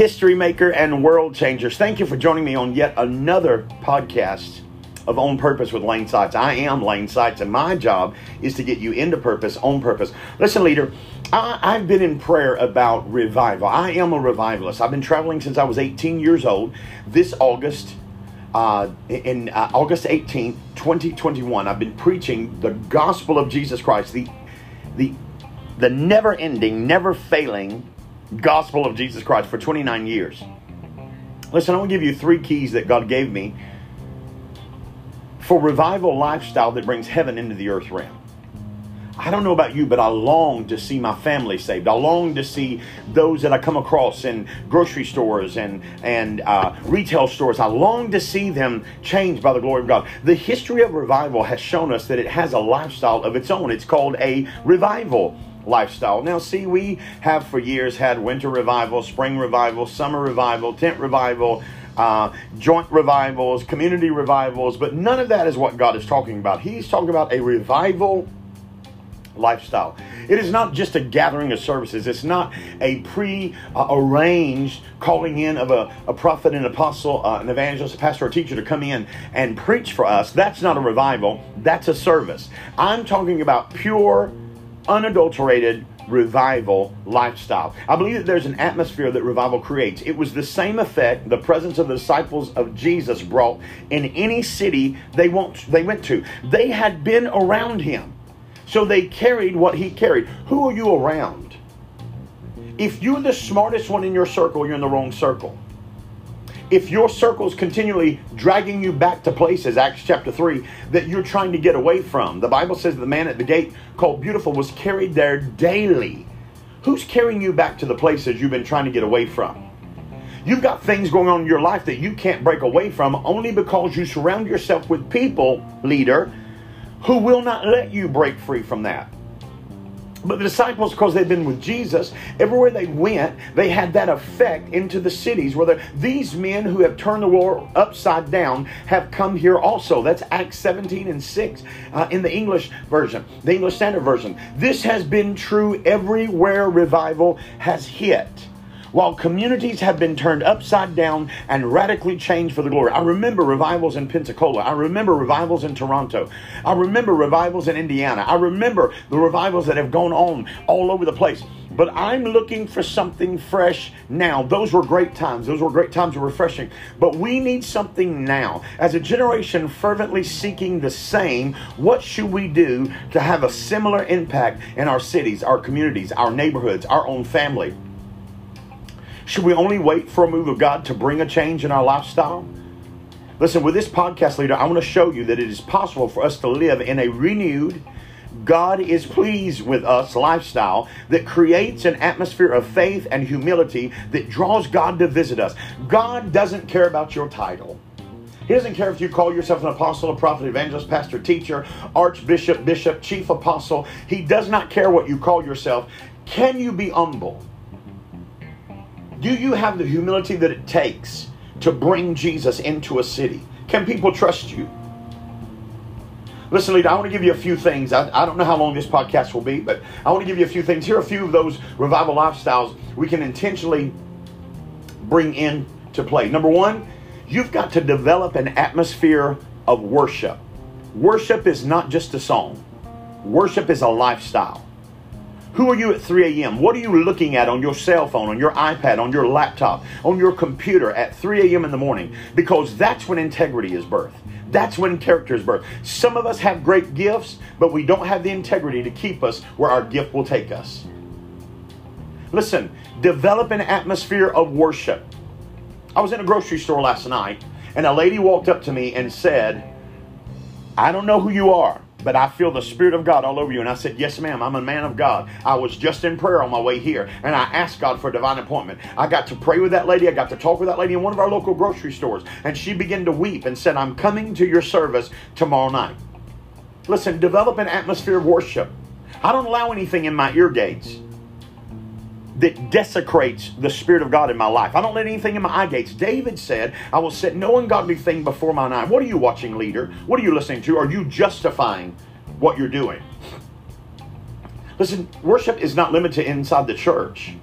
history maker and world changers. Thank you for joining me on yet another podcast of On Purpose with Lane Sites. I am Lane Sites, and my job is to get you into purpose, on purpose. Listen, leader, I, have been in prayer about revival. I am a revivalist. I've been traveling since I was 18 years old. This August, uh, in uh, August 18th, 2021, I've been preaching the gospel of Jesus Christ, the the the never ending, never failing gospel of Jesus Christ for 29 years. Listen, I want to give you three keys that God gave me for revival lifestyle that brings heaven into the earth realm. I don't know about you, but I long to see my family saved. I long to see those that I come across in grocery stores and and uh, retail stores. I long to see them changed by the glory of God. The history of revival has shown us that it has a lifestyle of its own. It's called a revival lifestyle. Now, see, we have for years had winter revival, spring revival, summer revival, tent revival, uh, joint revivals, community revivals, but none of that is what God is talking about. He's talking about a revival lifestyle. It is not just a gathering of services. It's not a pre-arranged calling in of a, a prophet, an apostle, uh, an evangelist, a pastor, or teacher to come in and preach for us. That's not a revival. That's a service. I'm talking about pure unadulterated revival lifestyle. I believe that there's an atmosphere that revival creates. It was the same effect the presence of the disciples of Jesus brought in any city they went, they went to. They had been around him. So they carried what he carried. Who are you around? If you're the smartest one in your circle, you're in the wrong circle if your circle is continually dragging you back to places, Acts chapter 3, that you're trying to get away from, the Bible says the man at the gate called Beautiful was carried there daily. Who's carrying you back to the places you've been trying to get away from? You've got things going on in your life that you can't break away from only because you surround yourself with people, leader, who will not let you break free from that. But the disciples, because they'd been with Jesus, everywhere they went, they had that effect into the cities where these men who have turned the world upside down have come here also. That's Acts 17 and 6 uh, in the English version, the English Standard Version. This has been true everywhere revival has hit while communities have been turned upside down and radically changed for the glory. I remember revivals in Pensacola. I remember revivals in Toronto. I remember revivals in Indiana. I remember the revivals that have gone on all over the place. But I'm looking for something fresh now. Those were great times. Those were great times of refreshing. But we need something now. As a generation fervently seeking the same, what should we do to have a similar impact in our cities, our communities, our neighborhoods, our own family? Should we only wait for a move of God to bring a change in our lifestyle? Listen, with this podcast leader, I want to show you that it is possible for us to live in a renewed, God is pleased with us lifestyle that creates an atmosphere of faith and humility that draws God to visit us. God doesn't care about your title. He doesn't care if you call yourself an apostle, a prophet, evangelist, pastor, teacher, archbishop, bishop, chief apostle. He does not care what you call yourself. Can you be humble? Do you have the humility that it takes to bring Jesus into a city? Can people trust you? Listen, leader, I want to give you a few things. I, I don't know how long this podcast will be, but I want to give you a few things. Here are a few of those revival lifestyles we can intentionally bring in to play. Number one, you've got to develop an atmosphere of worship. Worship is not just a song, worship is a lifestyle. Who are you at 3 a.m.? What are you looking at on your cell phone, on your iPad, on your laptop, on your computer at 3 a.m. in the morning? Because that's when integrity is birthed. That's when character is birthed. Some of us have great gifts, but we don't have the integrity to keep us where our gift will take us. Listen, develop an atmosphere of worship. I was in a grocery store last night, and a lady walked up to me and said, I don't know who you are, but I feel the Spirit of God all over you. And I said, Yes, ma'am, I'm a man of God. I was just in prayer on my way here, and I asked God for a divine appointment. I got to pray with that lady. I got to talk with that lady in one of our local grocery stores, and she began to weep and said, I'm coming to your service tomorrow night. Listen, develop an atmosphere of worship. I don't allow anything in my ear gates that desecrates the Spirit of God in my life. I don't let anything in my eye gates. David said, I will set no ungodly thing before mine eye. What are you watching, leader? What are you listening to? Are you justifying what you're doing? Listen, worship is not limited inside the church.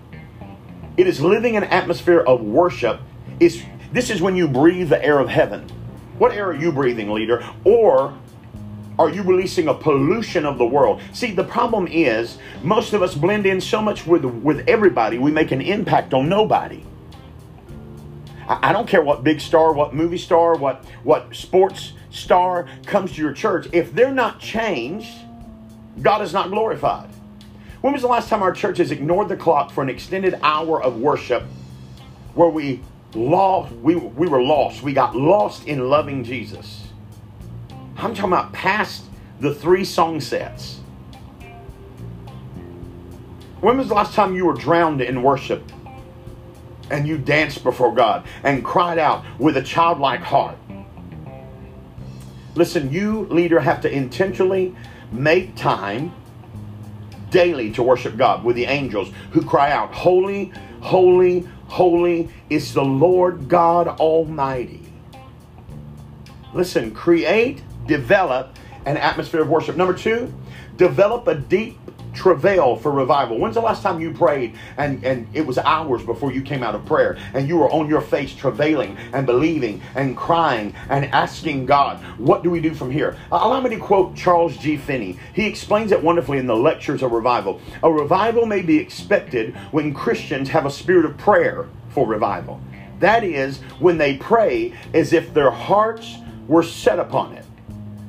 It is living an atmosphere of worship. Is this is when you breathe the air of heaven. What air are you breathing, leader? Or are you releasing a pollution of the world? See, the problem is most of us blend in so much with with everybody, we make an impact on nobody. I, I don't care what big star, what movie star, what what sports star comes to your church. If they're not changed, God is not glorified. When was the last time our church has ignored the clock for an extended hour of worship where we lost we, we were lost. We got lost in loving Jesus. I'm talking about past the three song sets. When was the last time you were drowned in worship and you danced before God and cried out with a childlike heart? Listen, you, leader, have to intentionally make time daily to worship God with the angels who cry out, Holy, holy, holy is the Lord God Almighty. Listen, create develop an atmosphere of worship. Number two, develop a deep travail for revival. When's the last time you prayed and, and it was hours before you came out of prayer and you were on your face travailing and believing and crying and asking God, what do we do from here? Uh, allow me to quote Charles G. Finney. He explains it wonderfully in the Lectures of Revival. A revival may be expected when Christians have a spirit of prayer for revival. That is, when they pray as if their hearts were set upon it.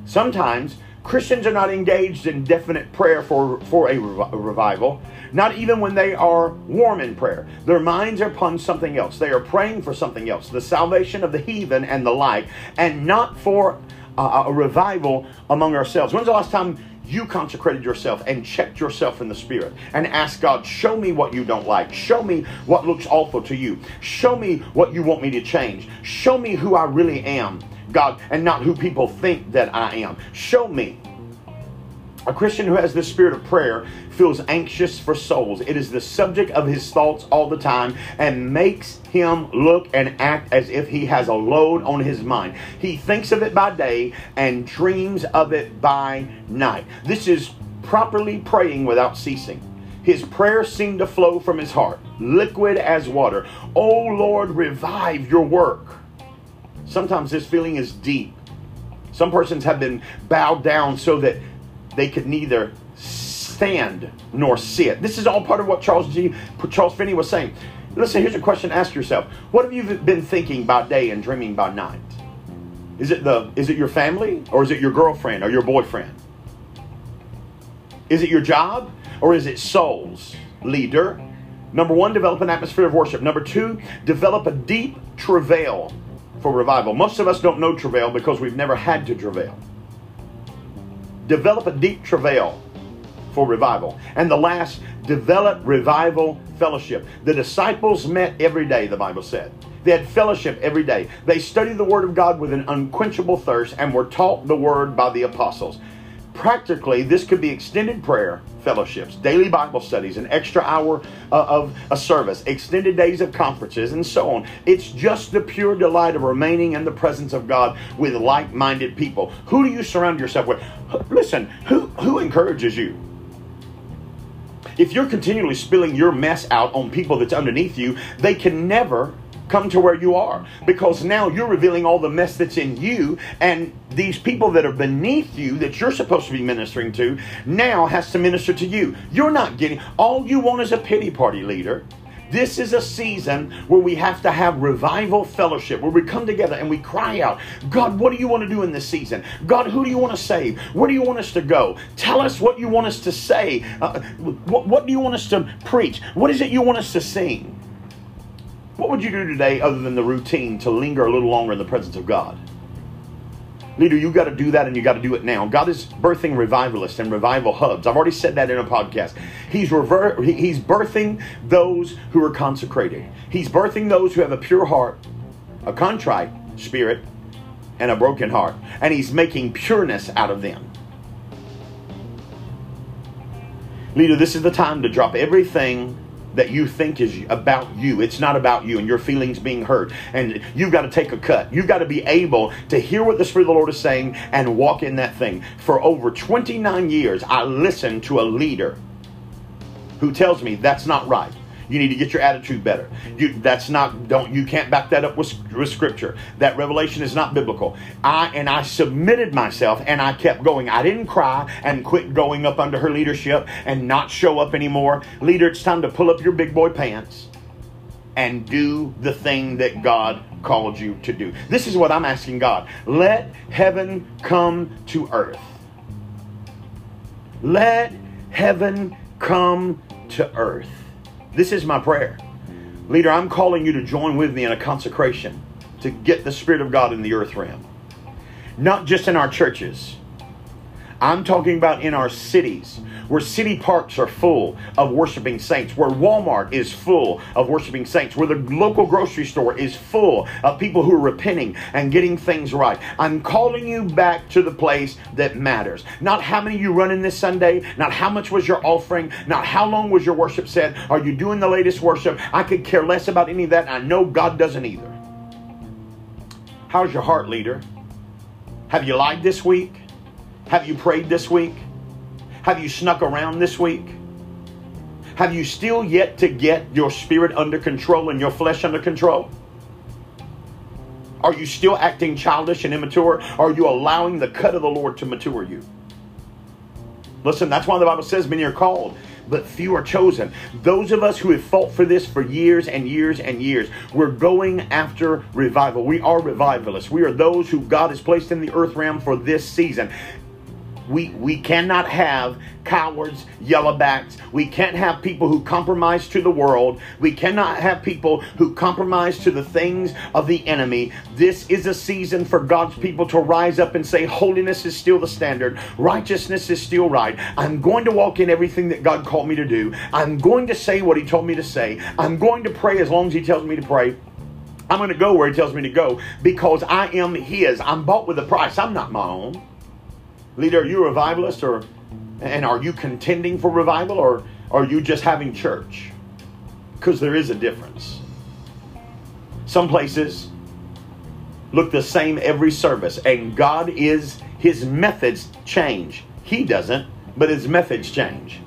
Sometimes Christians are not engaged in definite prayer for, for a, rev- revival, not even when they are warm in prayer. Their minds are upon something else. They are praying for something else, the salvation of the heathen and the like, and not for uh, a revival among ourselves. When's the last time you consecrated yourself and checked yourself in the spirit and asked God, show me what you don't like. Show me what looks awful to you. Show me what you want me to change. Show me who I really am. God, and not who people think that I am. Show me. A Christian who has the spirit of prayer feels anxious for souls. It is the subject of his thoughts all the time and makes him look and act as if he has a load on his mind. He thinks of it by day and dreams of it by night. This is properly praying without ceasing. His prayers seem to flow from his heart, liquid as water. Oh Lord, revive your work. Sometimes this feeling is deep. Some persons have been bowed down so that they could neither stand nor sit. This is all part of what Charles G. Charles Finney was saying. Listen, here's a question: Ask yourself, what have you been thinking by day and dreaming by night? Is it the is it your family or is it your girlfriend or your boyfriend? Is it your job or is it souls? Leader. Number one, develop an atmosphere of worship. Number two, develop a deep travail for revival. Most of us don't know travail because we've never had to travail. Develop a deep travail for revival. And the last, develop revival fellowship. The disciples met every day, the Bible said. They had fellowship every day. They studied the Word of God with an unquenchable thirst and were taught the Word by the apostles. Practically, this could be extended prayer fellowships, daily Bible studies, an extra hour uh, of a service, extended days of conferences, and so on. It's just the pure delight of remaining in the presence of God with like minded people. Who do you surround yourself with? Listen, who, who encourages you? If you're continually spilling your mess out on people that's underneath you, they can never come to where you are because now you're revealing all the mess that's in you and these people that are beneath you that you're supposed to be ministering to now has to minister to you you're not getting all you want is a pity party leader this is a season where we have to have revival fellowship, where we come together and we cry out, God, what do you want to do in this season? God, who do you want to save? Where do you want us to go? Tell us what you want us to say. Uh, what, what do you want us to preach? What is it you want us to sing? What would you do today other than the routine to linger a little longer in the presence of God? Leader, you got to do that and you got to do it now. God is birthing revivalists and revival hubs. I've already said that in a podcast. He's rever- he's birthing those who are consecrated. He's birthing those who have a pure heart, a contrite spirit, and a broken heart. And he's making pureness out of them. Leader, this is the time to drop everything that you think is about you. It's not about you and your feelings being hurt. And you've got to take a cut. You've got to be able to hear what the Spirit of the Lord is saying and walk in that thing. For over 29 years, I listened to a leader who tells me that's not right. You need to get your attitude better. You, that's not don't you can't back that up with, with scripture. That revelation is not biblical. I and I submitted myself and I kept going. I didn't cry and quit going up under her leadership and not show up anymore. Leader, it's time to pull up your big boy pants and do the thing that God called you to do. This is what I'm asking God. Let heaven come to earth. Let heaven come to earth. This is my prayer. Leader, I'm calling you to join with me in a consecration to get the Spirit of God in the earth realm. Not just in our churches. I'm talking about in our cities, where city parks are full of worshiping saints, where Walmart is full of worshiping saints, where the local grocery store is full of people who are repenting and getting things right. I'm calling you back to the place that matters. Not how many you run in this Sunday, not how much was your offering, not how long was your worship set. Are you doing the latest worship? I could care less about any of that. I know God doesn't either. How's your heart, leader? Have you lied this week? Have you prayed this week? Have you snuck around this week? Have you still yet to get your spirit under control and your flesh under control? Are you still acting childish and immature? Are you allowing the cut of the Lord to mature you? Listen, that's why the Bible says many are called, but few are chosen. Those of us who have fought for this for years and years and years, we're going after revival. We are revivalists. We are those who God has placed in the earth realm for this season we, we cannot have cowards, yellowbacks. We can't have people who compromise to the world. We cannot have people who compromise to the things of the enemy. This is a season for God's people to rise up and say, Holiness is still the standard, righteousness is still right. I'm going to walk in everything that God called me to do. I'm going to say what He told me to say. I'm going to pray as long as He tells me to pray. I'm going to go where He tells me to go because I am His. I'm bought with a price. I'm not my own. Leader, are you a revivalist or and are you contending for revival or are you just having church? Because there is a difference. Some places look the same every service, and God is his methods change. He doesn't, but his methods change.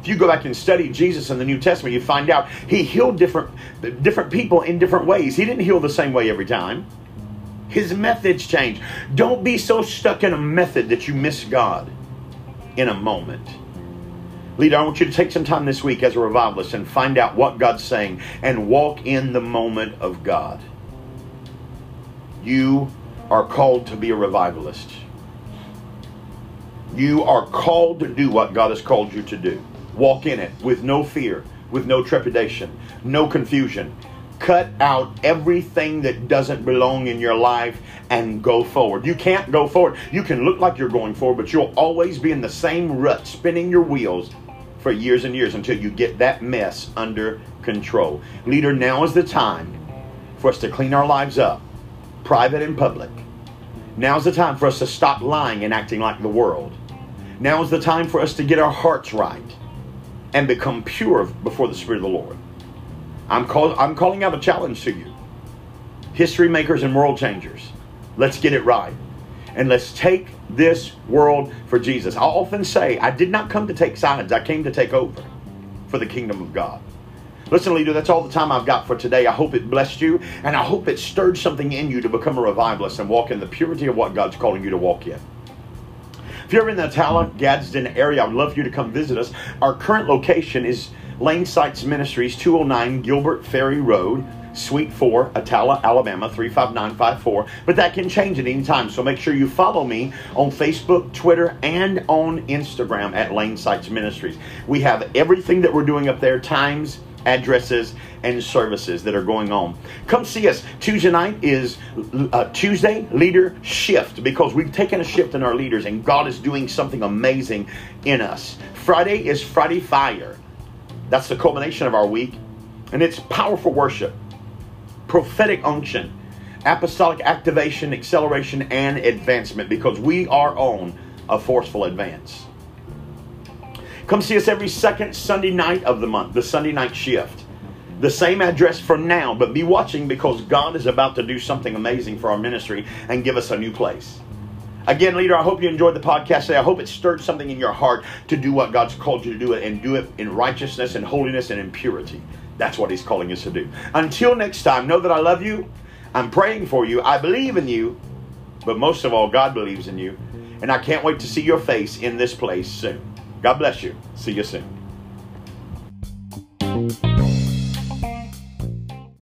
If you go back and study Jesus in the New Testament, you find out he healed different different people in different ways. He didn't heal the same way every time. His methods change. Don't be so stuck in a method that you miss God in a moment. Leader, I want you to take some time this week as a revivalist and find out what God's saying and walk in the moment of God. You are called to be a revivalist. You are called to do what God has called you to do. Walk in it with no fear, with no trepidation, no confusion cut out everything that doesn't belong in your life and go forward. You can't go forward. You can look like you're going forward, but you'll always be in the same rut, spinning your wheels for years and years until you get that mess under control. Leader, now is the time for us to clean our lives up, private and public. Now's the time for us to stop lying and acting like the world. Now is the time for us to get our hearts right and become pure before the Spirit of the Lord. I'm, call, I'm calling out a challenge to you. History makers and world changers, let's get it right. And let's take this world for Jesus. I often say, I did not come to take sides, I came to take over for the kingdom of God. Listen, leader, that's all the time I've got for today. I hope it blessed you, and I hope it stirred something in you to become a revivalist and walk in the purity of what God's calling you to walk in. If you're in the Attalla, Gadsden area, I would love for you to come visit us. Our current location is Lane Sites Ministries, 209 Gilbert Ferry Road, Suite 4, Attalla, Alabama, 35954. But that can change at any time. So make sure you follow me on Facebook, Twitter, and on Instagram at Lane Sites Ministries. We have everything that we're doing up there, times, addresses, and services that are going on. Come see us. Tuesday night is uh, Tuesday Leader Shift because we've taken a shift in our leaders and God is doing something amazing in us. Friday is Friday Fire. That's the culmination of our week. And it's powerful worship, prophetic unction, apostolic activation, acceleration, and advancement because we are on a forceful advance. Come see us every second Sunday night of the month, the Sunday night shift. The same address for now, but be watching because God is about to do something amazing for our ministry and give us a new place. Again, leader, I hope you enjoyed the podcast today. I hope it stirred something in your heart to do what God's called you to do and do it in righteousness and holiness and in purity. That's what He's calling us to do. Until next time, know that I love you. I'm praying for you. I believe in you. But most of all, God believes in you. And I can't wait to see your face in this place soon. God bless you. See you soon.